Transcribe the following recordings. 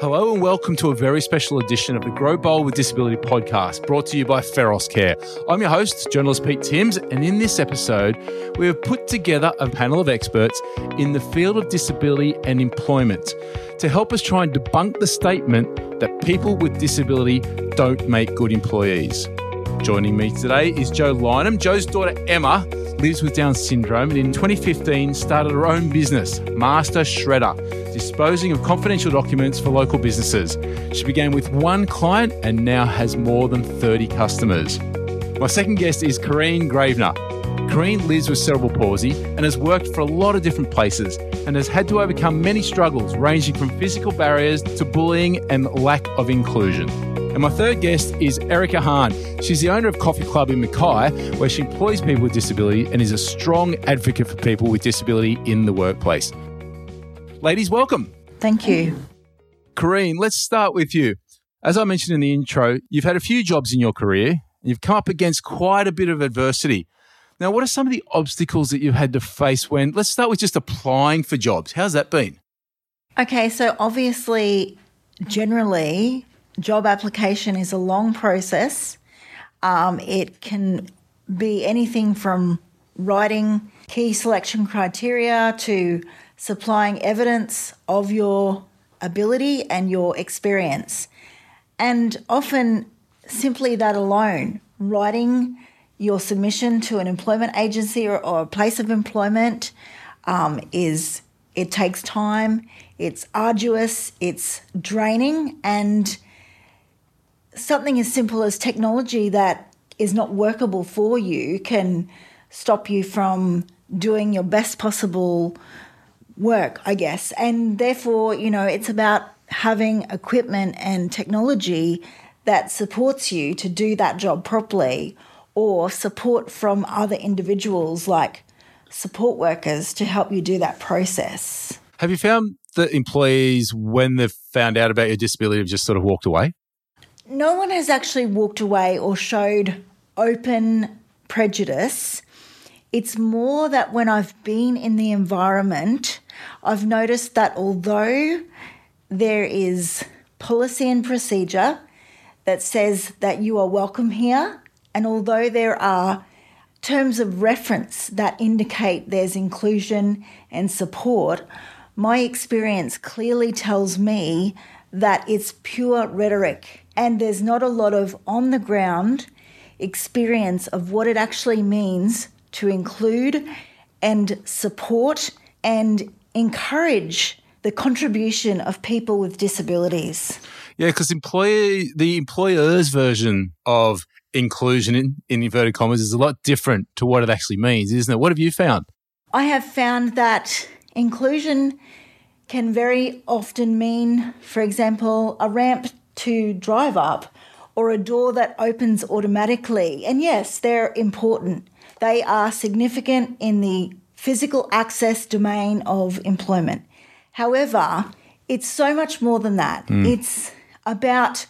Hello and welcome to a very special edition of the Grow Bold with Disability podcast brought to you by Feros Care. I'm your host, journalist Pete Timms, and in this episode, we have put together a panel of experts in the field of disability and employment to help us try and debunk the statement that people with disability don't make good employees. Joining me today is Jo Lynham. Jo's daughter Emma lives with Down syndrome and in 2015 started her own business, Master Shredder, disposing of confidential documents for local businesses. She began with one client and now has more than 30 customers. My second guest is Corrine Gravener. Corrine lives with cerebral palsy and has worked for a lot of different places and has had to overcome many struggles ranging from physical barriers to bullying and lack of inclusion. And my third guest is Erica Hahn. She's the owner of Coffee Club in Mackay, where she employs people with disability and is a strong advocate for people with disability in the workplace. Ladies, welcome. Thank you. Corrine, let's start with you. As I mentioned in the intro, you've had a few jobs in your career and you've come up against quite a bit of adversity. Now, what are some of the obstacles that you've had to face when, let's start with just applying for jobs? How's that been? Okay, so obviously, generally, job application is a long process. Um, it can be anything from writing key selection criteria to supplying evidence of your ability and your experience. And often, simply that alone, writing your submission to an employment agency or, or a place of employment um, is it takes time, it's arduous, it's draining, and something as simple as technology that is not workable for you can stop you from doing your best possible work, I guess. And therefore, you know, it's about having equipment and technology that supports you to do that job properly or support from other individuals like support workers to help you do that process. Have you found that employees, when they've found out about your disability, have just sort of walked away? no one has actually walked away or showed open prejudice. It's more that when I've been in the environment, I've noticed that although there is policy and procedure that says that you are welcome here, and although there are terms of reference that indicate there's inclusion and support, my experience clearly tells me that it's pure rhetoric and there's not a lot of on the ground experience of what it actually means to include and support and encourage the contribution of people with disabilities. Yeah, because employee the employer's version of inclusion in, in inverted commas is a lot different to what it actually means, isn't it? What have you found? I have found that inclusion can very often mean, for example, a ramp to drive up or a door that opens automatically. And yes, they're important. They are significant in the physical access domain of employment. However, it's so much more than that. Mm. It's about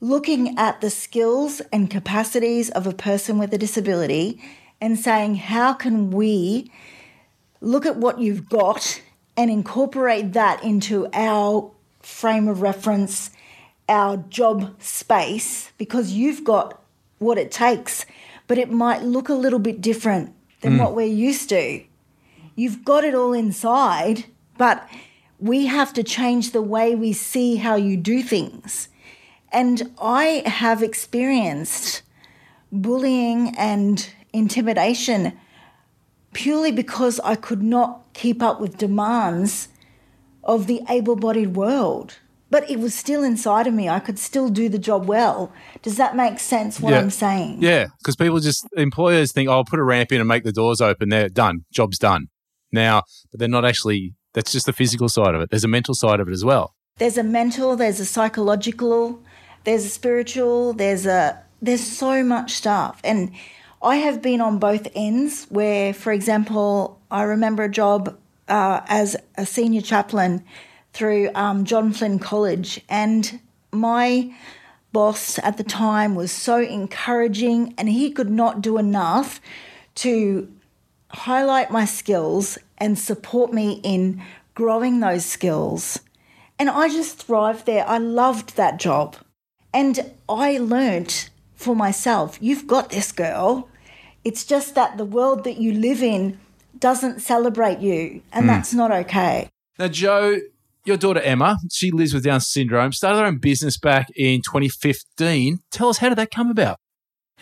looking at the skills and capacities of a person with a disability and saying, how can we look at what you've got and incorporate that into our frame of reference our job space because you've got what it takes, but it might look a little bit different than mm. what we're used to. You've got it all inside, but we have to change the way we see how you do things. And I have experienced bullying and intimidation purely because I could not keep up with demands of the able bodied world but it was still inside of me. I could still do the job well. Does that make sense what yeah. I'm saying? Yeah, because people just, employers think, oh, I'll put a ramp in and make the doors open. They're done. Job's done. Now, but they're not actually, that's just the physical side of it. There's a mental side of it as well. There's a mental, there's a psychological, there's a spiritual, there's a, there's so much stuff. And I have been on both ends where, for example, I remember a job uh, as a senior chaplain through um, John Flynn College. And my boss at the time was so encouraging, and he could not do enough to highlight my skills and support me in growing those skills And I just thrived there. I loved that job. And I learnt for myself you've got this girl. It's just that the world that you live in doesn't celebrate you, and that's not okay. Now, Jo, your daughter Emma, she lives with Down syndrome, started her own business back in 2015. Tell us, how did that come about?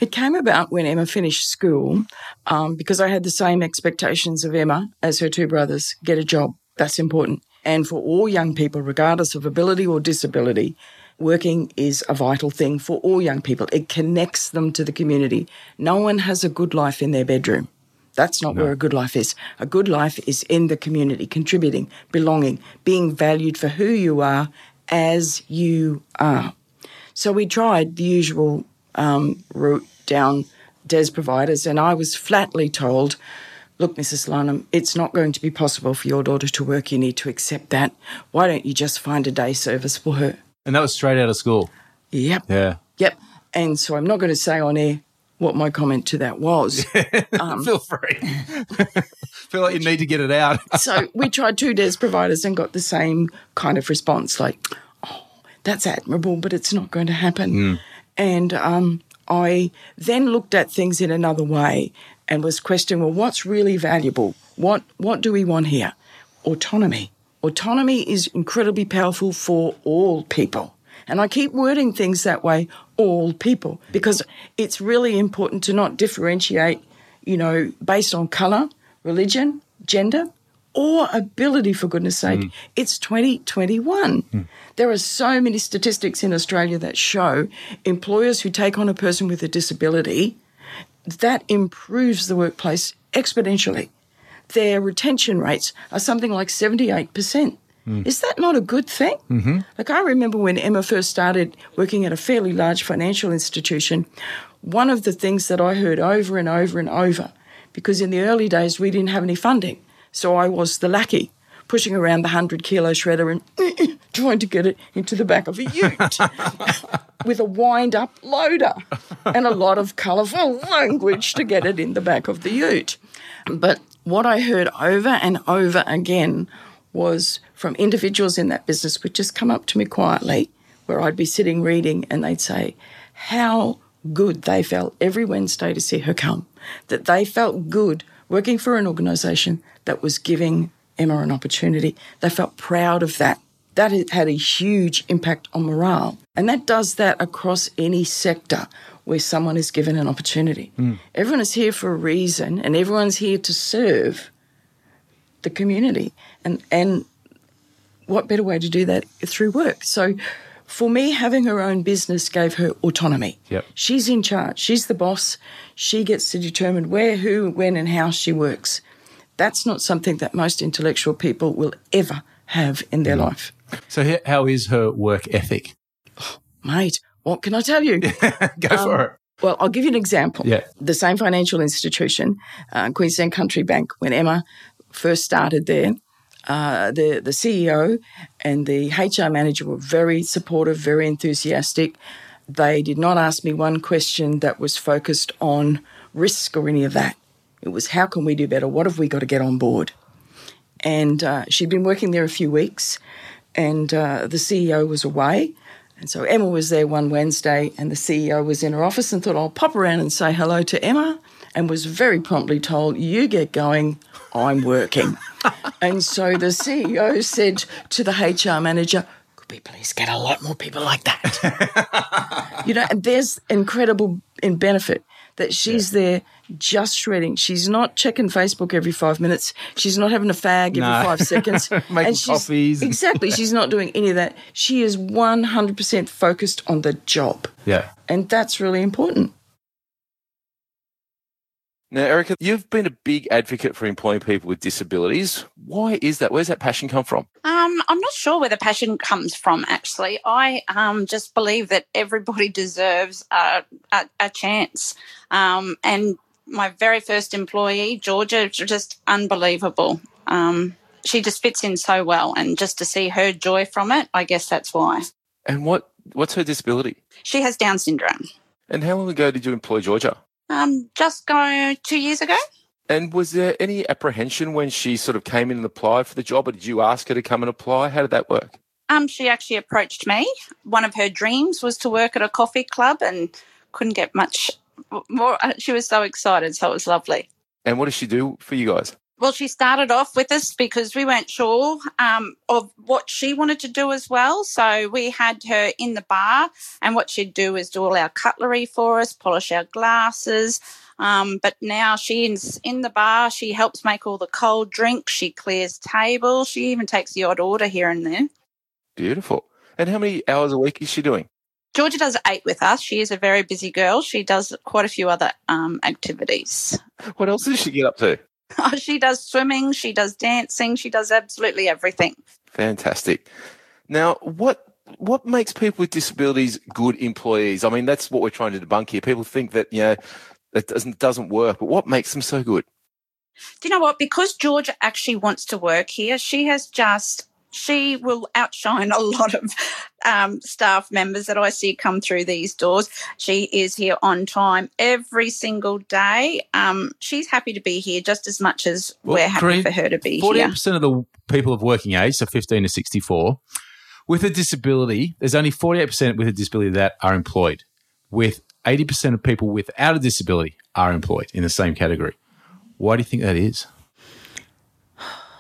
It came about when Emma finished school um, because I had the same expectations of Emma as her two brothers get a job. That's important. And for all young people, regardless of ability or disability, working is a vital thing for all young people. It connects them to the community. No one has a good life in their bedroom. That's not where a good life is. A good life is in the community, contributing, belonging, being valued for who you are as you are. So we tried the usual um, route down DES providers, and I was flatly told, look, Mrs. Lynham, it's not going to be possible for your daughter to work. You need to accept that. Why don't you just find a day service for her? And that was straight out of school. Yep. Yeah. Yep. And so I'm not going to say on air what my comment to that was. Um, Feel free. Feel like you need to get it out. so we tried two DES providers and got the same kind of response like, oh, that's admirable, but it's not going to happen. And um, I then looked at things in another way and was questioning, well, what's really valuable? What, what do we want here? Autonomy. Autonomy is incredibly powerful for all people. And I keep wording things that way, all people, because it's really important to not differentiate, you know, based on colour, religion, gender, or ability, for goodness sake. Mm. It's 2021. Mm. There are so many statistics in Australia that show employers who take on a person with a disability, that improves the workplace exponentially. Their retention rates are something like 78%. Is that not a good thing? Mm-hmm. Like, I remember when Emma first started working at a fairly large financial institution, one of the things that I heard over and over and over, because in the early days we didn't have any funding. So I was the lackey pushing around the 100 kilo shredder and trying to get it into the back of a ute with a wind up loader and a lot of colourful language to get it in the back of the ute. But what I heard over and over again was from individuals in that business would just come up to me quietly where I'd be sitting reading and they'd say how good they felt every Wednesday to see her come, that they felt good working for an organisation that was giving Emma an opportunity. They felt proud of that. That had- a huge impact on morale. And that does that across any sector where someone is given an opportunity. Everyone is here for a reason and everyone's here to serve the community. And and what better way to do that through work? So for me, having her own business gave her autonomy. Yep. She's in charge. She's the boss. She gets to determine where, who, when, and how she works. That's not something that most intellectual people will ever have in their life. So, how is her work ethic? Oh, mate, what can I tell you? Go for it. Well, I'll give you an example. Yeah. The same financial institution, uh, Queensland Country Bank, when Emma first started there, uh, the, the CEO and the HR manager were very supportive, very enthusiastic. They did not ask me one question that was focused on risk or any of that. It was, how can we do better? What have we got to get on board? And uh, she'd been working there a few weeks, and uh, the CEO was away. And so Emma was there one Wednesday, and the CEO was in her office and thought, I'll pop around and say hello to Emma, and was very promptly told, You get going, I'm working. and so the CEO said to the HR manager, Could we please get a lot more people like that? you know, and there's incredible in benefit that she's there just shredding. She's not checking Facebook every five minutes. She's not having a fag every No. five seconds. Making and she's, coffees. Exactly. She's not doing any of that. She is 100% focused on the job. Yeah. And that's really important. Now, Erica, you've been a big advocate for employing people with disabilities. Why is that? Where's that passion come from? Um, I'm not sure where the passion comes from. Actually, I um, just believe that everybody deserves a, a, a chance. Um, and my very first employee, Georgia, just unbelievable. Um, she just fits in so well, and just to see her joy from it, I guess that's why. And what what's her disability? She has Down syndrome. And how long ago did you employ Georgia? Um, just go two years ago. And was there any apprehension when she sort of came in and applied for the job, or did you ask her to come and apply? How did that work? Um, she actually approached me. One of her dreams was to work at a coffee club and couldn't get much more. uh, She was so excited, so it was lovely. And what does she do for you guys? Well, she started off with us because we weren't sure um, of what she wanted to do as well. So we had her in the bar, and what she'd do is do all our cutlery for us, polish our glasses. Um, but now she's in the bar. She helps make all the cold drinks. She clears tables. She even takes the odd order here and there. Beautiful. And how many hours a week is she doing? Georgia does eight with us. She is a very busy girl. She does quite a few other um, activities. What else does she get up to? she does swimming. She does dancing. She does absolutely everything. Fantastic. Now, what what makes people with disabilities good employees? I mean, that's what we're trying to debunk here. People think that you know that doesn't doesn't work, but what makes them so good? Do you know what? Because Georgia actually wants to work here, she has just she will outshine a lot of um, staff members that I see come through these doors. She is here on time every single day. Um, she's happy to be here just as much as Well, we're happy Corinne, for her to be Forty here. percent of the people of working age, so fifteen to sixty-four, with a disability, there's only forty-eight percent with a disability that are employed. With eighty percent of people without a disability are employed in the same category. Why do you think that is?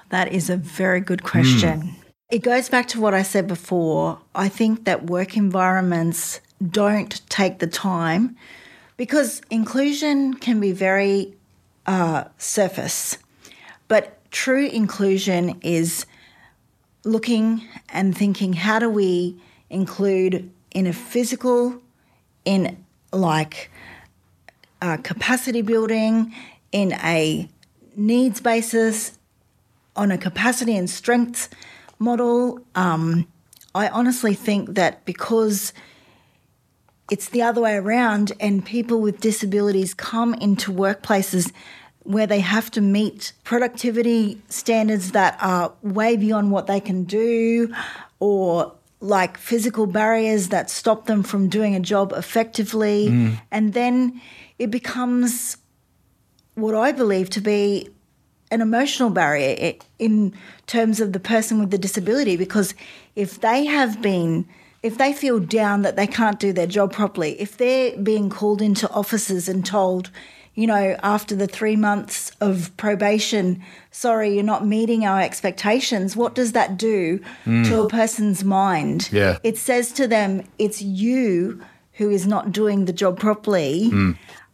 That is a very good question. It goes back to what I said before. I think that work environments don't take the time because inclusion can be very uh, surface, but true inclusion is looking and thinking how do we include in a physical, in like uh, capacity building, in a needs basis, on a capacity and strengths model. Um, I honestly think that because it's the other way around, and people with disabilities come into workplaces where they have to meet productivity standards that are way beyond what they can do, or like physical barriers that stop them from doing a job effectively. And then it becomes what I believe to be an emotional barrier in terms of the person with the disability because if they have been if they feel down that they can't do their job properly if they're being called into offices and told you know after the 3 months of probation sorry you're not meeting our expectations what does that do hmm. to a person's mind? Yeah. it says to them it's you who is not doing the job properly. Hmm.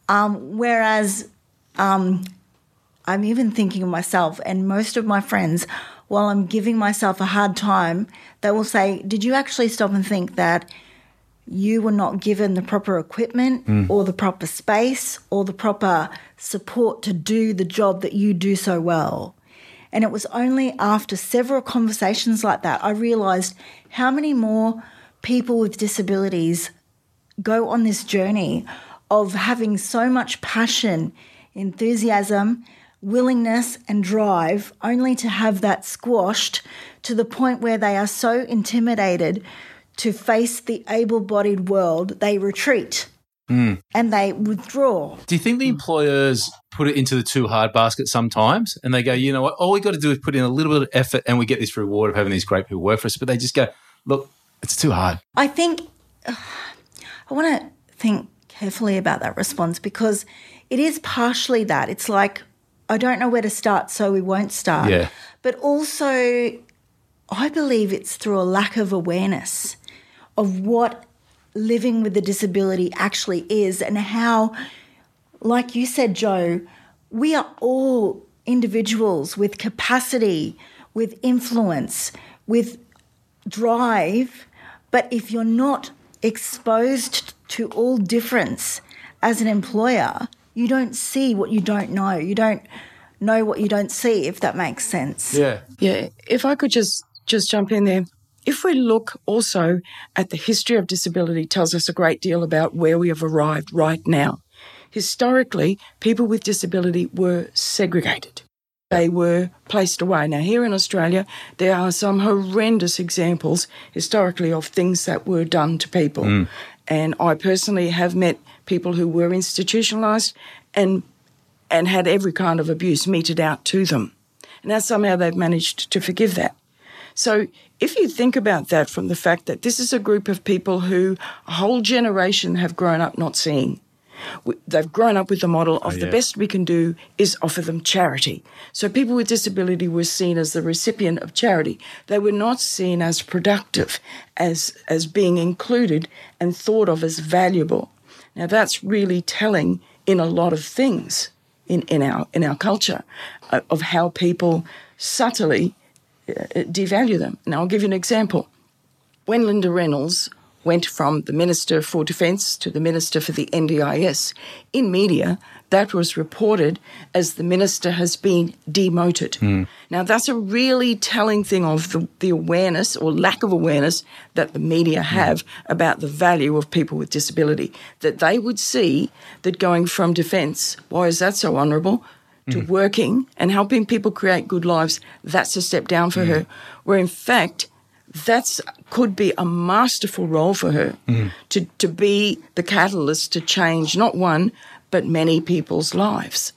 Um, whereas um, I'm even thinking of myself and most of my friends, while I'm giving myself a hard time, they will say, Did you actually stop and think that you were not given the proper equipment mm. or the proper space or the proper support to do the job that you do so well? And it was only after several conversations like that I realized how many more people with disabilities go on this journey of having so much passion, enthusiasm, willingness, and drive, only to have that squashed to the point where they are so intimidated to face the able bodied world, they retreat hmm. and they withdraw. Do you think the employers put it into the too hard basket sometimes and they go, you know what, all we got to do is put in a little bit of effort and we get this reward of having these great people work for us, but they just go, look, it's too hard. I think I want to think carefully about that response because it is partially that. It's like, I don't know where to start, so we won't start. Yeah. But also, I believe it's through a lack of awareness of what living with a disability actually is and how, like you said, Jo, we are all individuals with capacity, with influence, with drive. But if you're not exposed to all difference as an employer, you don't see what you don't know. You don't know what you don't see, if that makes sense. Yeah. Yeah, if I could just just jump in there. If we look also at the history of disability tells us a great deal about where we have arrived right now. Historically, people with disability were segregated. They were placed away. Now, here in Australia, there are some horrendous examples historically of things that were done to people. Mm. And I personally have met people who were institutionalised and and had every kind of abuse meted out to them. And now somehow they've managed to forgive that. So if you think about that from the fact that this is a group of people who a whole generation have grown up not seeing. They've grown up with the model of the yeah. best we can do is offer them charity. So people with disability were seen as the recipient of charity. They were not seen as productive, as as being included and thought of as valuable. Now that's really telling in a lot of things in, in our in our culture uh, of how people subtly uh, devalue them. Now I'll give you an example. When Linda Reynolds went from the Minister for Defence to the Minister for the NDIS, in media, that was reported as the Minister has been demoted. Hmm. Now, that's a really telling thing of the, the awareness or lack of awareness that the media hmm. have about the value of people with disability. That they would see that going from defence, why is that so honourable? To hmm. working and helping people create good lives, that's a step down for her. Where in fact, that's could be a masterful role for her to, to be the catalyst to change not one but many people's lives.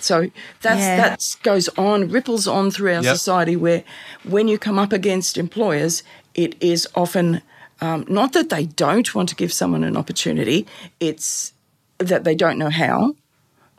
So that's Yeah. that goes on, ripples on through our Yep. society where when you come up against employers, it is often um, not that they don't want to give someone an opportunity, it's that they don't know how,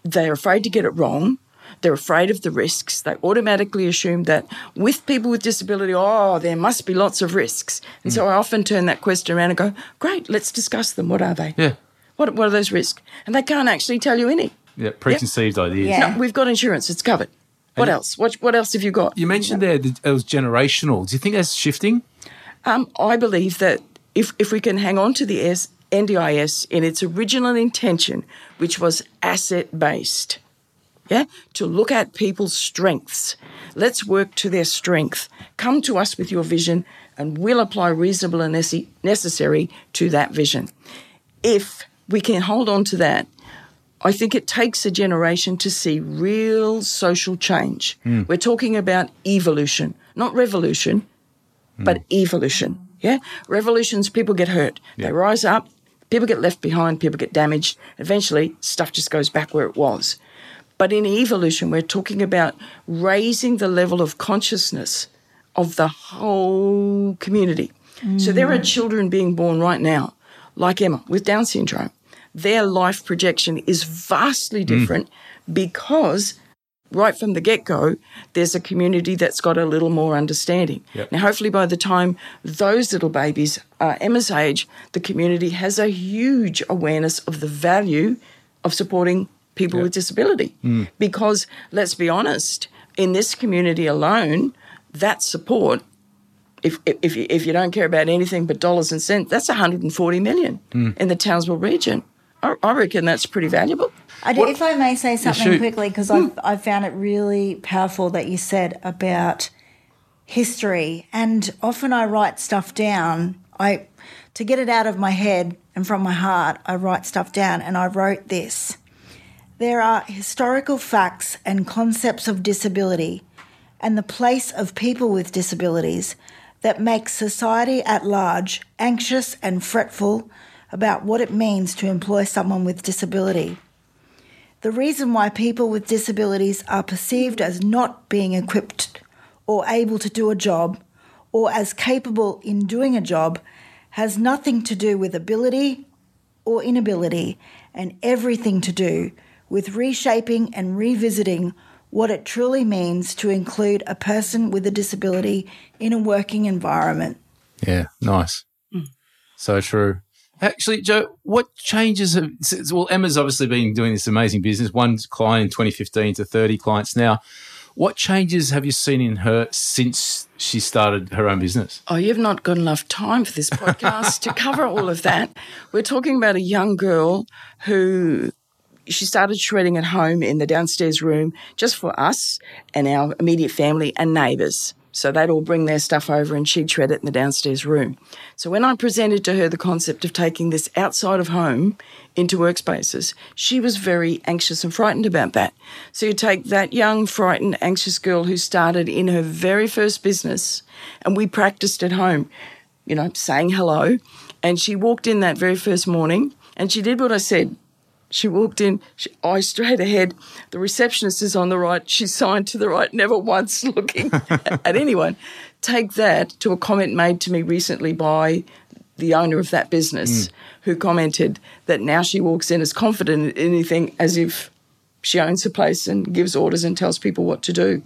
they're afraid to get it wrong. They're afraid of the risks. They automatically assume that with people with disability, oh, there must be lots of risks. And so I often turn that question around and go, great, let's discuss them. What are they? Yeah. What, what are those risks? And they can't actually tell you any. Yeah. Preconceived ideas. Yeah. No, we've got insurance, it's covered. What else? What, what else have you got? You mentioned there that it was generational. Do you think that's shifting? Um, I believe that if, if we can hang on to the S- NDIS in its original intention, which was asset based, yeah, to look at people's strengths, let's work to their strength. Come to us with your vision, and we'll apply reasonable and necessary to that vision. If we can hold on to that, I think it takes a generation to see real social change. Hmm. We're talking about evolution, not revolution, hmm. but evolution. Yeah? Revolutions, people get hurt. They rise up, people get left behind, people get damaged. Eventually, stuff just goes back where it was. But in evolution, we're talking about raising the level of consciousness of the whole community. So there are mm. children being born right now, like Emma, with Down syndrome. Their life projection is vastly mm. different because right from the get go, there's a community that's got a little more understanding. Yep. Now, hopefully, by the time those little babies are Emma's age, the community has a huge awareness of the value of supporting people with disability. Because let's be honest, in this community alone, that support. If, if, you- if you don't care about anything but dollars and cents, that's 140 million in the Townsville region. I, I reckon that's pretty valuable. I do, if I may say something quickly, because I mm. I found it really powerful that you said about history, and often I write stuff down. I to get it out of my head and from my heart, I write stuff down, and I wrote this. There are historical facts and concepts of disability and the place of people with disabilities that make society at large anxious and fretful about what it means to employ someone with disability. The reason why people with disabilities are perceived as not being equipped or able to do a job or as capable in doing a job has nothing to do with ability or inability and everything to do with reshaping and revisiting what it truly means to include a person with a disability in a working environment. Yeah, nice. Hmm. So true. Actually, Jo, what changes have, well, Emma's obviously been doing this amazing business, one client in 2015 to 30 clients now. What changes have you seen in her since she started her own business? Oh, you've not got enough time for this podcast to cover all of that. We're talking about a young girl who she started shredding at home in the downstairs room just for us and our immediate family and neighbours. So they'd all bring their stuff over and she'd shred it in the downstairs room. So when I presented to her the concept of taking this outside of home into workspaces, she was very anxious and frightened about that. So you take that young, frightened, anxious girl who started in her very first business and we practiced at home, you know, saying hello. And she walked in that very first morning and she did what I said. She walked in, she, eyes straight ahead. The receptionist is on the right. She signed to the right, never once looking at anyone. take that to a comment made to me recently by the owner of that business mm. who commented that now she walks in as confident in anything as if she owns the place and gives orders and tells people what to do.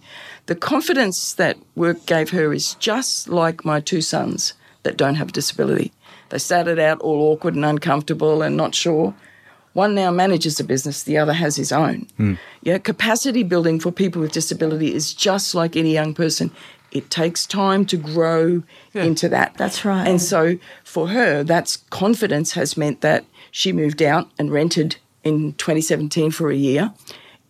The confidence that work gave her is just like my two sons that don't have a disability. They started out all awkward and uncomfortable and not sure. One now manages a business, the other has his own. Hmm. Yeah, capacity building for people with disability is just like any young person. It takes time to grow into that. That's right. And so for her, that's confidence has meant that she moved out and rented in 2017 for a year.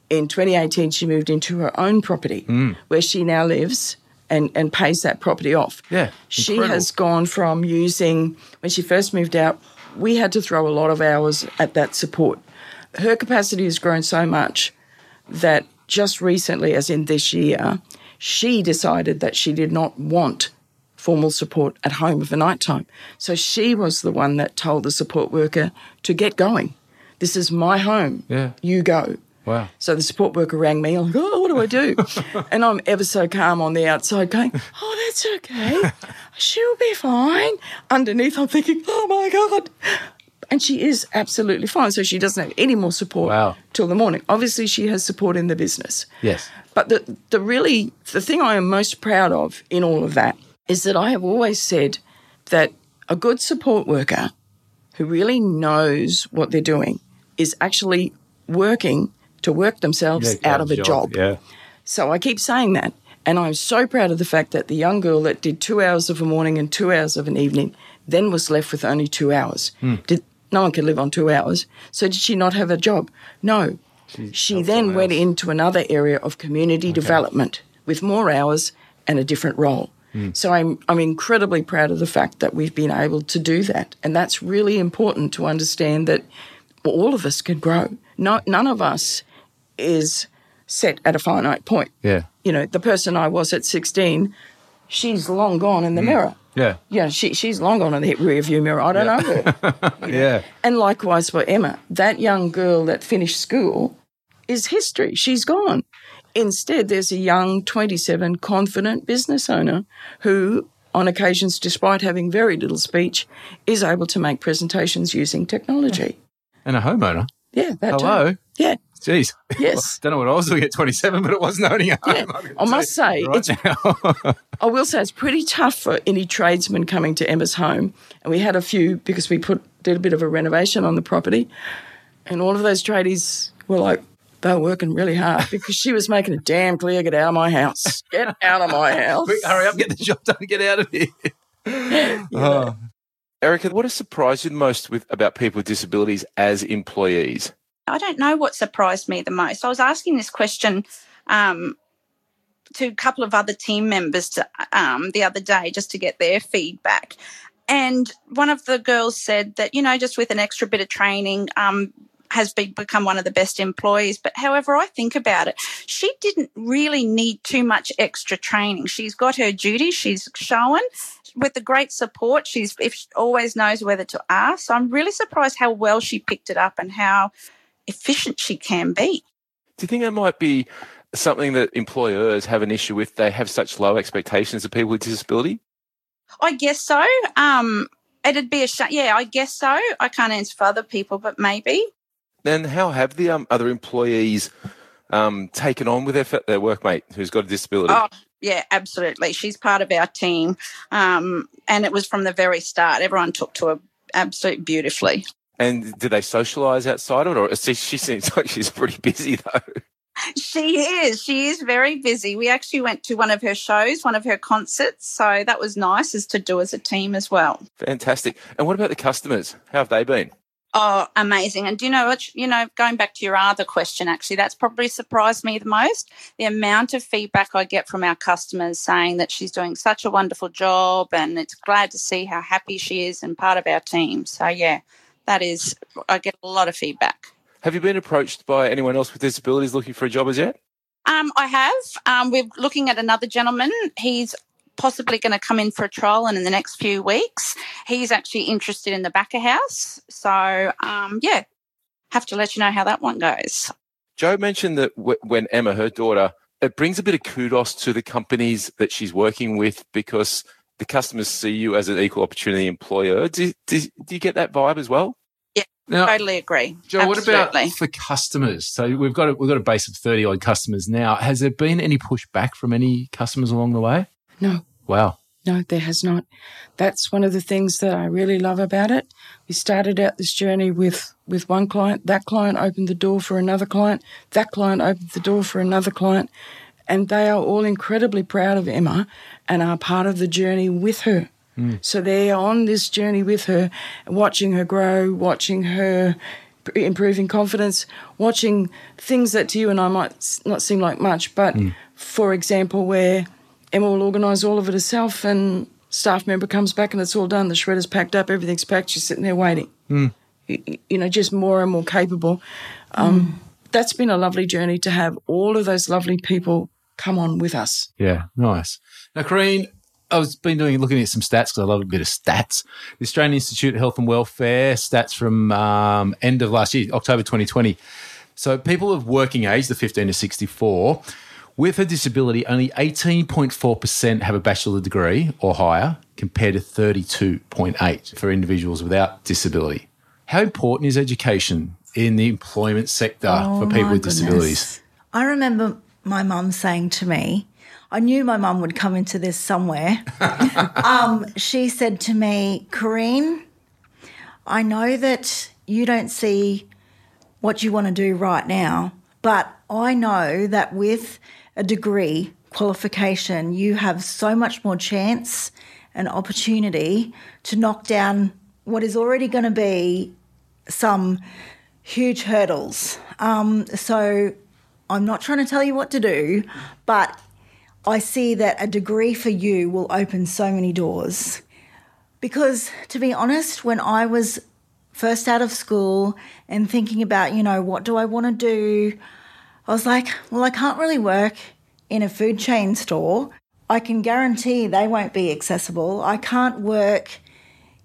In 2018, she moved into her own property hmm. where she now lives and, and pays that property off. Yeah, She incredible. has gone from using, when she first moved out, we had to throw a lot of hours at that support. Her capacity has grown so much that just recently, as in this year, she decided that she did not want formal support at home for night time. So she was the one that told the support worker to get going. This is my home. Yeah. You go. Wow. So the support worker rang me. I'm like, oh, what do I do? and I'm ever so calm on the outside going, oh, that's okay. She'll be fine. Underneath, I'm thinking, oh my God. And she is absolutely fine. So she doesn't have any more support Wow. till the morning. Obviously, she has support in the business. Yes. But the, the really, the thing I am most proud of in all of that is that I have always said that a good support worker who really knows what they're doing is actually working to work themselves out of a job. Yeah. So I keep saying that. And I'm so proud of the fact that the young girl that did two hours of a morning and two hours of an evening then was left with only two hours. Did no one can live on two hours. So did she not have a job? No. She, then went into another area of community development with more hours and a different role. So I'm I'm incredibly proud of the fact that we've been able to do that. And that's really important to understand that all of us can grow. No, none of us is set at a finite point. Yeah. You know, the person I was at 16, she's long gone in the mm. mirror. Yeah. Yeah, she, she's long gone in the rear view mirror. I don't know her. Yeah. And likewise for Emma, that young girl that finished school is history. She's gone. Instead, there's a young 27 confident business owner who, on occasions, despite having very little speech, is able to make presentations using technology. And a homeowner. Yeah, that too. Hello. Yeah, Jeez. Yes. Don't know what I was doing at 27, but it wasn't owning a home. Yeah. I'm I must tell say, right it's- I will say it's pretty tough for any tradesman coming to Emma's home. And we had a few because we put did a bit of a renovation on the property. And all of those tradies were like, they were working really hard because she was making it damn clear, get out of my house. Get out of my house. Quick, hurry up, get the job done, get out of here. Oh. Erica, what has surprised you the most with about people with disabilities as employees? I don't know what surprised me the most. I was asking this question um, to a couple of other team members to, um, the other day just to get their feedback. And one of the girls said that, you know, just with an extra bit of training, um, has been, become one of the best employees. But however I think about it, she didn't really need too much extra training. She's got her duties, she's shown with the great support. She's if she always knows whether to ask. So I'm really surprised how well she picked it up and how efficient she can be. Do you think that might be something that employers have an issue with? They have such low expectations of people with disability? I guess so. Um, it'd be a shame. yeah, I guess so. I can't answer for other people, but maybe. Then how have the um, other employees um, taken on with their, their workmate who's got a disability? Oh, yeah, absolutely. She's part of our team, um, and it was from the very start. Everyone took to her absolutely beautifully. And do they socialise outside of it? Or see, she seems like she's pretty busy though. She is. She is very busy. We actually went to one of her shows, one of her concerts, so that was nice as to do as a team as well. Fantastic. And what about the customers? How have they been? Oh, amazing. And do you know what? You know, going back to your other question, actually, that's probably surprised me the most. The amount of feedback I get from our customers saying that she's doing such a wonderful job and it's glad to see how happy she is and part of our team. So, yeah, that is, I get a lot of feedback. Have you been approached by anyone else with disabilities looking for a job as yet? Um, I have. Um, we're looking at another gentleman. He's possibly going to come in for a trial and in the next few weeks. He's actually interested in the backer house. So, um, yeah, have to let you know how that one goes. Jo mentioned that w- when Emma, her daughter, it brings a bit of kudos to the companies that she's working with because the customers see you as an equal opportunity employer. Do, do, do you get that vibe as well? Yeah, now, Totally agree. Jo, what about for customers? So we've got a, we've got a base of thirty odd customers now. Has there been any pushback from any customers along the way? No, Wow. no, there has not. That's one of the things that I really love about it. We started out this journey with with one client. That client opened the door for another client. That client opened the door for another client, and they are all incredibly proud of Emma and are part of the journey with her. Mm. So they're on this journey with her, watching her grow, watching her improving confidence, watching things that to you and I might not seem like much, but mm. for example, where Emma will organise all of it herself and staff member comes back and it's all done, the shredder's packed up, everything's packed, she's sitting there waiting. Mm. Y- y- You know, just more and more capable. Um, That's been a lovely journey to have all of those lovely people come on with us. Yeah, nice. Now, Corrine, I was been doing looking at some stats because I love a bit of stats. The Australian Institute of Health and Welfare stats from um, end of last year, October 2020. So, people of working age, the 15 to 64, with a disability, only 18.4% have a bachelor degree or higher, compared to 32.8 for individuals without disability. How important is education in the employment sector Oh, for people with disabilities? goodness. I remember my mum saying to me, I knew my mum would come into this somewhere. um, she said to me, Corrine, I know that you don't see what you want to do right now, but I know that with a degree qualification, you have so much more chance and opportunity to knock down what is already going to be some huge hurdles. Um, so I'm not trying to tell you what to do, but I see that a degree for you will open so many doors. Because to be honest, when I was first out of school and thinking about, you know, what do I want to do, I was like, well, I can't really work in a food chain store. I can guarantee they won't be accessible. I can't work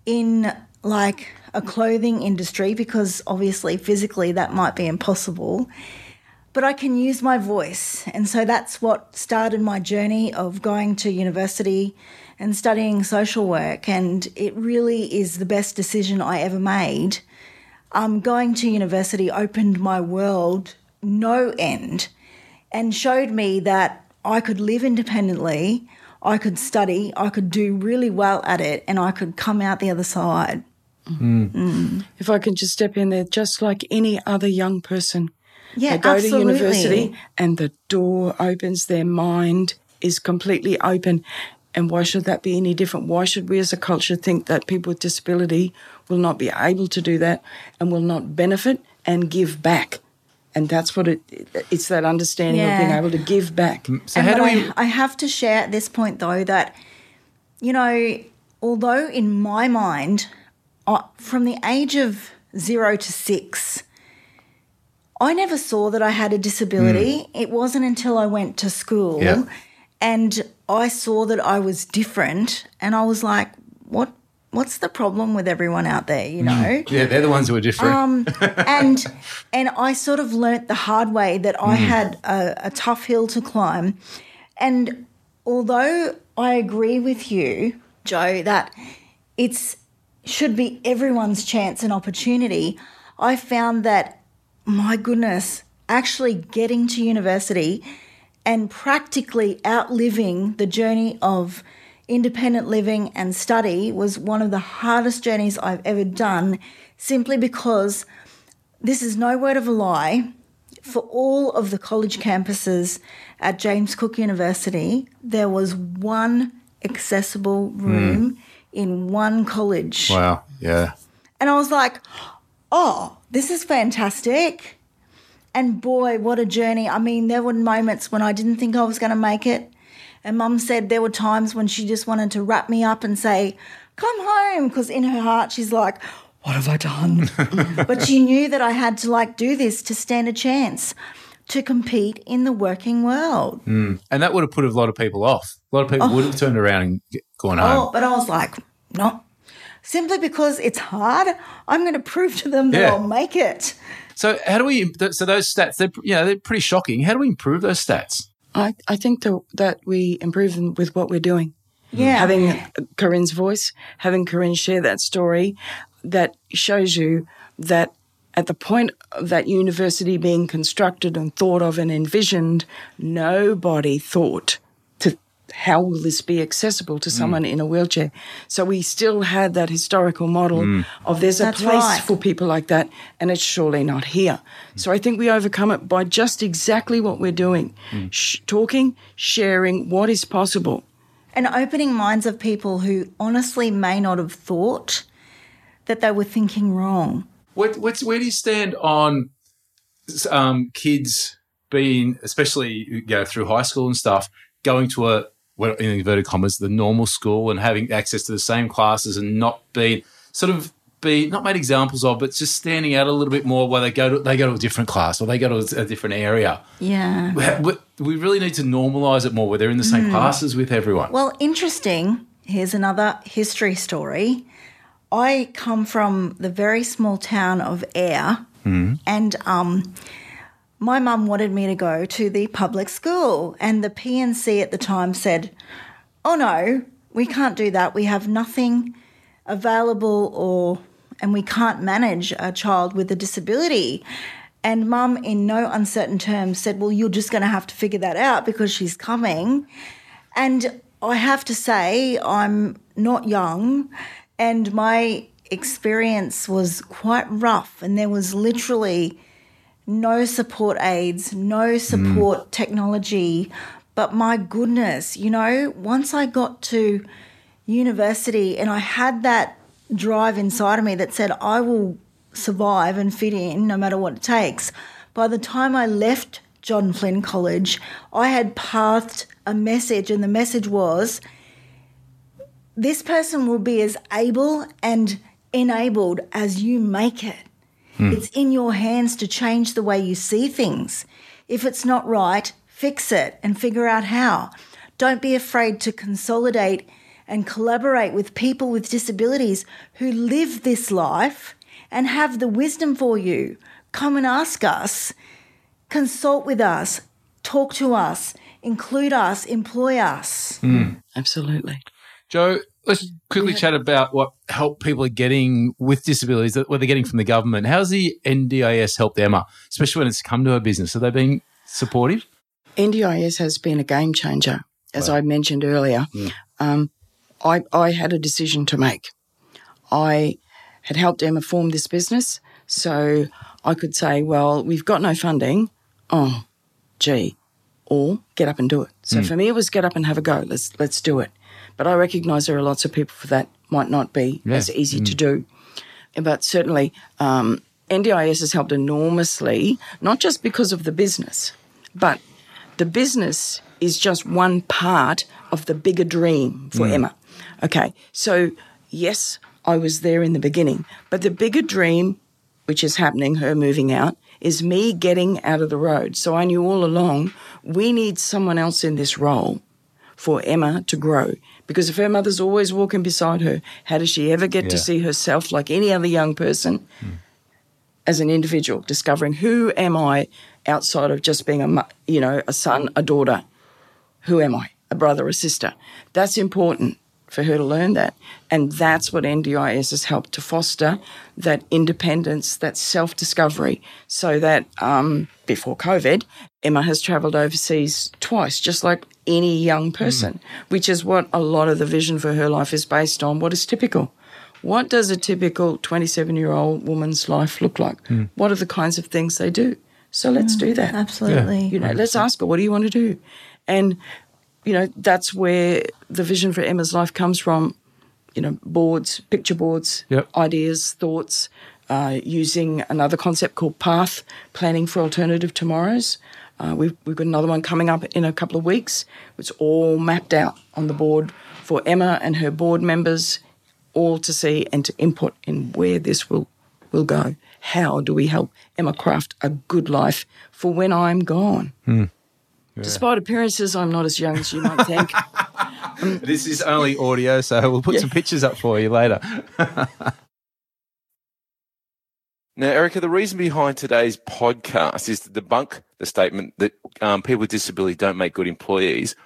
in like a clothing industry because obviously physically that might be impossible but I can use my voice. And so that's what started my journey of going to university and studying social work. And it really is the best decision I ever made. Um, going to university opened my world no end and showed me that I could live independently, I could study, I could do really well at it, and I could come out the other side. If I can just step in there, just like any other young person, Yeah, they go absolutely. to university and the door opens, their mind is completely open. And why should that be any different? Why should we as a culture think that people with disability will not be able to do that and will not benefit and give back? And that's what it it's that understanding of being able to give back. So, and how do we? I, I have to share at this point, though, that, you know, although in my mind, uh, from the age of zero to six, I never saw that I had a disability. Hmm. It wasn't until I went to school Yeah. and I saw that I was different, and I was like, what? What's the problem with everyone out there? You hmm. know, Yeah, they're the ones who are different. um, and and I sort of learnt the hard way that I hmm. had a, a tough hill to climb. And although I agree with you, Jo, that it's should be everyone's chance and opportunity, I found that my goodness, actually getting to university and practically outliving the journey of independent living and study was one of the hardest journeys I've ever done simply because this is no word of a lie. For all of the college campuses at James Cook University, there was one accessible hmm. room in one college. wow. Yeah. And I was like, oh, this is fantastic. And boy, what a journey. I mean, there were moments when I didn't think I was going to make it. And mum said there were times when she just wanted to wrap me up and say, come home. Because in her heart, she's like, what have I done? but she knew that I had to like do this to stand a chance to compete in the working world. Mm. And that would have put a lot of people off. A lot of people oh. would have turned around and gone home. Oh, but I was like, no. Simply because it's hard, I'm going to prove to them that Yeah. I'll make it. So how do we? So those stats, they're you know they're pretty shocking. How do we improve those stats? I, I think that, that we improve them with what we're doing. Yeah. Having uh, Corinne's voice, having Corinne share that story that shows you that at the point of that university being constructed and thought of and envisioned, nobody thought to how will this be accessible to mm. someone in a wheelchair. So we still had that historical model mm. of there's a That's place right. for people like that, and it's surely not here. So I think we overcome it by just exactly what we're doing mm. Sh- talking, sharing what is possible. and opening minds of people who honestly may not have thought that they were thinking wrong. What, what's, where do you stand on um, kids being, especially you know, through high school and stuff, going to a, well, in inverted commas, the normal school and having access to the same classes and not being sort of be not made examples of, but just standing out a little bit more where they go to they go to a different class or they go to a different area. Yeah. We- We really need to normalise it more where they're in the same classes with everyone. Well, interesting. Here's another history story. I come from the very small town of Ayr, and um, my mum wanted me to go to the public school, and the P&C at the time said, "Oh no, we can't do that. We have nothing available, or and we can't manage a child with a disability." And mum, in no uncertain terms, said, Well, you're just going to have to figure that out because she's coming. And I have to say, I'm not young, and my experience was quite rough. And there was literally no support aids, no support technology. But my goodness, you know, once I got to university and I had that drive inside of me that said, I will survive and fit in no matter what it takes. By the time I left John Flynn College, I had pathed a message, and the message was this person will be as able and enabled as you make it. Mm. It's in your hands to change the way you see things. If it's not right, fix it and figure out how. Don't be afraid to consolidate and collaborate with people with disabilities who live this life and have the wisdom for you. Come and ask us, consult with us, talk to us, include us, employ us. Mm. Absolutely. Jo, let's quickly chat about what help people are getting with disabilities, what they're getting from the government. How's the NDIS helped Emma, especially when it's come to her business? Are they being supportive? NDIS has been a game changer, as I mentioned earlier. Um, I, I had a decision to make. I had helped Emma form this business, so I could say, well, we've got no funding. Oh, gee. Or get up and do it. So for me, it was get up and have a go. Let's let's do it. But I recognise there are lots of people for that might not be as easy to do. But certainly, um, NDIS has helped enormously, not just because of the business, but the business is just one part of the bigger dream for Emma. Okay, so yes, I was there in the beginning, but the bigger dream, which is happening, her moving out, is me getting out of the road. So I knew all along we need someone else in this role for Emma to grow. Because if her mother's always walking beside her, how does she ever get to see herself like any other young person as an individual, discovering who am I outside of just being a you know a son, a daughter? Who am I? A brother, a sister? That's important for her to learn that, and that's what NDIS has helped to foster that independence, that self discovery, so that um, before COVID, Emma has travelled overseas twice, just like any young person, mm. which is what a lot of the vision for her life is based on. What is typical? What does a typical 27 year old woman's life look like? Mm. What are the kinds of things they do? So let's do mm, that. Absolutely. You know, let's ask her, what do you want to do? And, you know, that's where the vision for Emma's life comes from. You know, boards, picture boards, Yep. ideas, thoughts, uh, using another concept called PATH, Planning for Alternative Tomorrows. Uh, we've, we've got another one coming up in a couple of weeks. It's all mapped out on the board for Emma and her board members all to see and to input in where this will, will go. How do we help Emma craft a good life for when I'm gone? Despite appearances, I'm not as young as you might think. This is only audio, so we'll put some pictures up for you later. Now, Erica, the reason behind today's podcast is to debunk the statement that um, people with disability don't make good employees.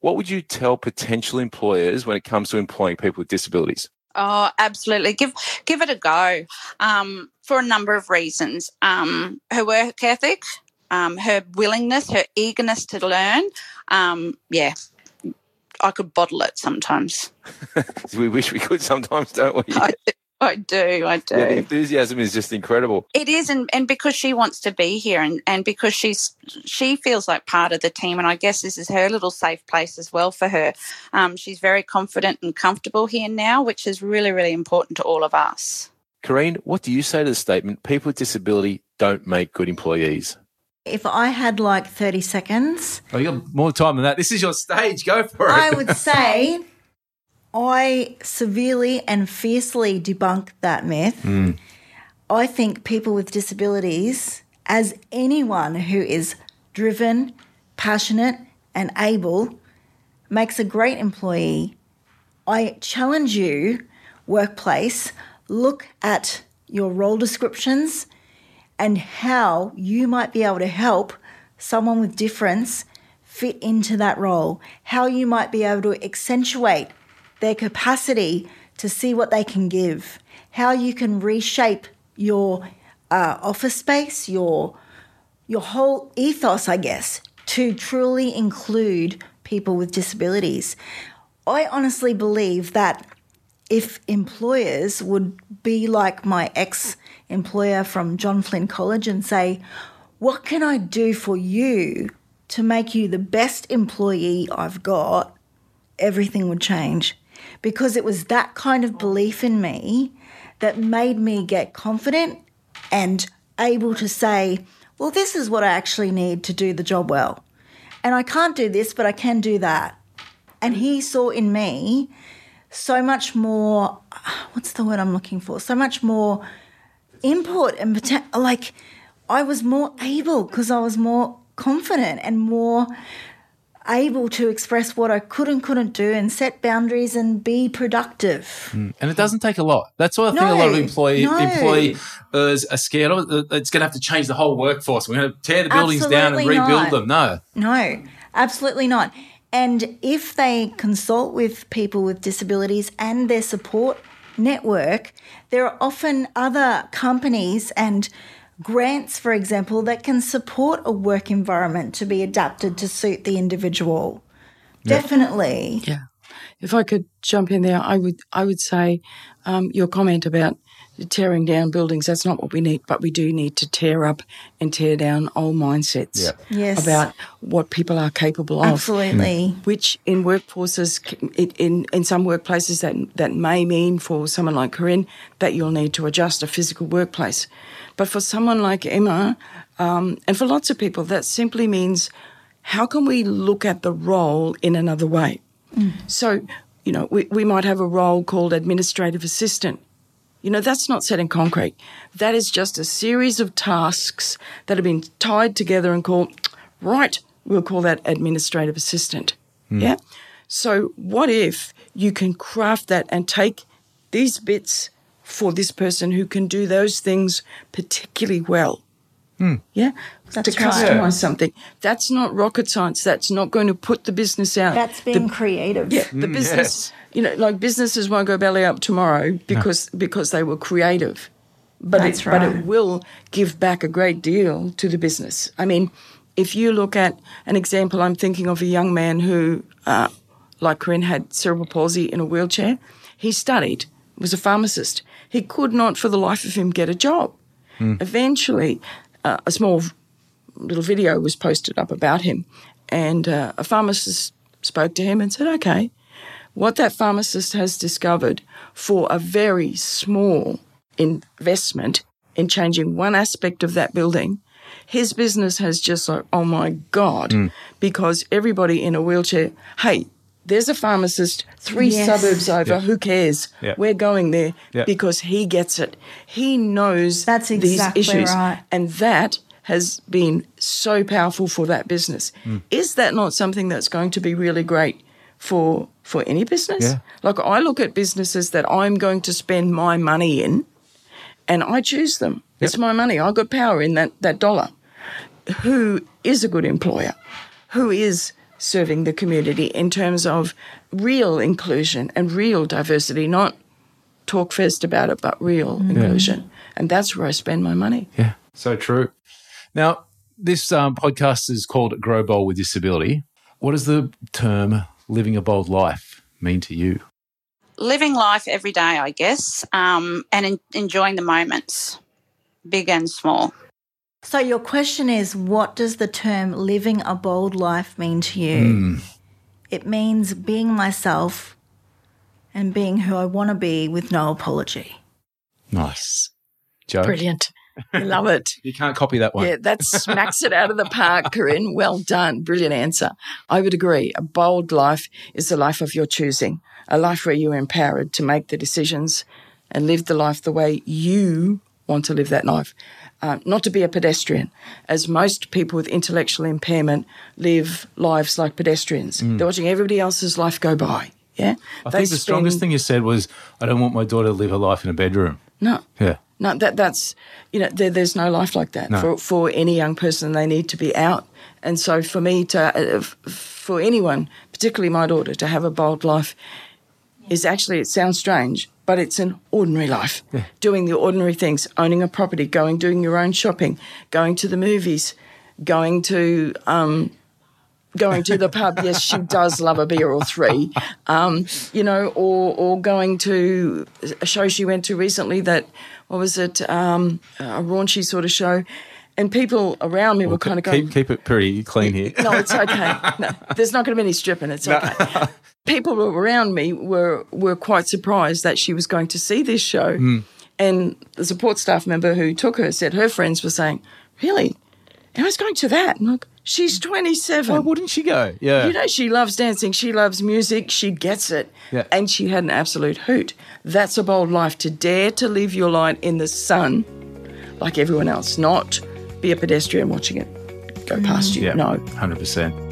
What would you tell potential employers when it comes to employing people with disabilities? Oh, absolutely. Give give it a go um, for a number of reasons. Um, her work ethic, um, her willingness, her eagerness to learn. Um, yeah, I could bottle it sometimes. we wish we could sometimes, don't we? I, I do, I do. Yeah, the enthusiasm is just incredible. It is, and, and because she wants to be here, and, and because she's she feels like part of the team, and I guess this is her little safe place as well for her. Um, she's very confident and comfortable here now, which is really really important to all of us. Corinne, what do you say to the statement? People with disability don't make good employees. If I had like 30 seconds, Oh, you got more time than that. This is your stage. Go for it. I would say I severely and fiercely debunk that myth. Hmm. I think people with disabilities, as anyone who is driven, passionate, and able, makes a great employee. I challenge you, workplace, look at your role descriptions and how you might be able to help someone with difference fit into that role, how you might be able to accentuate their capacity to see what they can give, how you can reshape your uh, office space, your your whole ethos, I guess, to truly include people with disabilities. I honestly believe that if employers would be like my ex employer from John Flynn College and say, What can I do for you to make you the best employee I've got? Everything would change because it was that kind of belief in me that made me get confident and able to say, Well, this is what I actually need to do the job well. And I can't do this, but I can do that. And he saw in me so much more what's the word I'm looking for? So much more input and like I was more able because I was more confident and more able to express what I could and couldn't do and set boundaries and be productive. Mm. And it doesn't take a lot. That's what I think a lot of No, employee no. employers are scared of. It's going to have to change the whole workforce. We're going to tear the buildings down and rebuild not. them. No. No, absolutely not. And if they consult with people with disabilities and their support network, there are often other companies and grants, for example, that can support a work environment to be adapted to suit the individual. Definitely. Yeah. If I could jump in there, I would I would say um, your comment about tearing down buildings, that's not what we need, but we do need to tear up and tear down old mindsets Yeah. Yes. about what people are capable of. Absolutely. Which in workforces, in, in some workplaces, that, that may mean for someone like Corinne that you'll need to adjust a physical workplace. But for someone like Emma, um, and for lots of people, that simply means how can we look at the role in another way? So, you know, we, we might have a role called administrative assistant. You know, that's not set in concrete. That is just a series of tasks that have been tied together and called, right, we'll call that administrative assistant. Hmm. Yeah? So, what if you can craft that and take these bits for this person who can do those things particularly well? Hmm. Yeah? That's to right. customize Yeah. something. That's not rocket science. That's not going to put the business out. That's The- being creative. yeah, the business, you know, like businesses won't go belly up tomorrow because because they were creative, but That's it, but it will give back a great deal to the business. I mean, if you look at an example, I'm thinking of a young man who, uh, like Corinne, had cerebral palsy in a wheelchair. He studied, was a pharmacist. He could not, for the life of him, get a job. Eventually, uh, a small little video was posted up about him, and uh, a pharmacist spoke to him and said, "Okay, what that pharmacist has discovered for a very small investment in changing one aspect of that building." His business has just like, oh my God, because everybody in a wheelchair, hey, there's a pharmacist three Yes. suburbs over, who cares? Yeah. We're going there Yeah. because he gets it. He knows That's these exactly issues. right. And that has been so powerful for that business. Hmm. Is that not something that's going to be really great for for any business? Yeah. Like I look at businesses that I'm going to spend my money in and I choose them. It's my money. I got power in that, that dollar. Who is a good employer? Who is serving the community in terms of real inclusion and real diversity, not talk first about it, but real inclusion. And that's where I spend my money. Yeah, so true. Now, this um, podcast is called Grow Bold with Disability. What does the term living a bold life mean to you? Living life every day, I guess, um, and en- enjoying the moments, big and small. So, your question is what does the term living a bold life mean to you? It means being myself and being who I want to be with no apology. Nice. Jo? Brilliant. I love it. You can't copy that one. Yeah, that smacks it out of the park, Corinne. Well done. Brilliant answer. I would agree. A bold life is a life of your choosing, a life where you're empowered to make the decisions and live the life the way you want to live that life. Uh, not to be a pedestrian, as most people with intellectual impairment live lives like pedestrians. They're watching everybody else's life go by. Yeah. Mm. I think the strongest thing you said was, I don't want my daughter to live her life in a bedroom. No. Yeah. No, that that's you know there, there's no life like that No. for for any young person. They need to be out, and so for me to uh, for anyone, particularly my daughter, to have a bold life is actually it sounds strange, but it's an ordinary life. yeah. Doing the ordinary things, owning a property, going doing your own shopping, going to the movies, going to um, going to the pub. Yes, she does love a beer or three. Um, you know, or or going to a show she went to recently that what was it? Um, a raunchy sort of show. And people around me were kind of going, Keep, keep it pretty clean here. no, it's okay. No, there's not going to be any stripping. It's okay. People around me were were quite surprised that she was going to see this show, and the support staff member who took her said her friends were saying, "Really, Emma's going to that?" And like, she's 27. Why wouldn't she go? Yeah. You know, she loves dancing, she loves music, she gets it. Yeah. And she had an absolute hoot. That's a bold life to dare to live your light in the sun like everyone else, not be a pedestrian watching it go past you. yeah. No. 100%.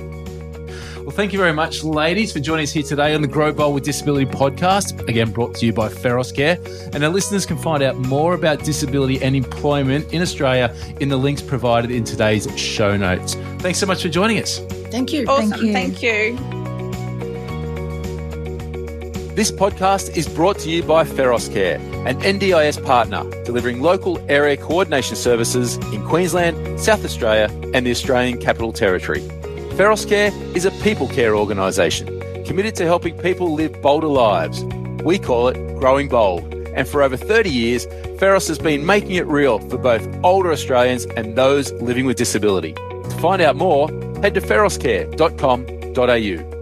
Well, thank you very much, ladies, for joining us here today on the Grow Bold with Disability podcast. Again, brought to you by Feros Care. And our listeners can find out more about disability and employment in Australia in the links provided in today's show notes. Thanks so much for joining us. Thank you. Awesome. you. Thank you. This podcast is brought to you by Feros Care, an NDIS partner delivering local area coordination services in Queensland, South Australia, and the Australian Capital Territory. Feros Care is a people care organisation committed to helping people live bolder lives. We call it Growing Bold, and for over 30 years, Feros has been making it real for both older Australians and those living with disability. To find out more, head to feroscare.com.au.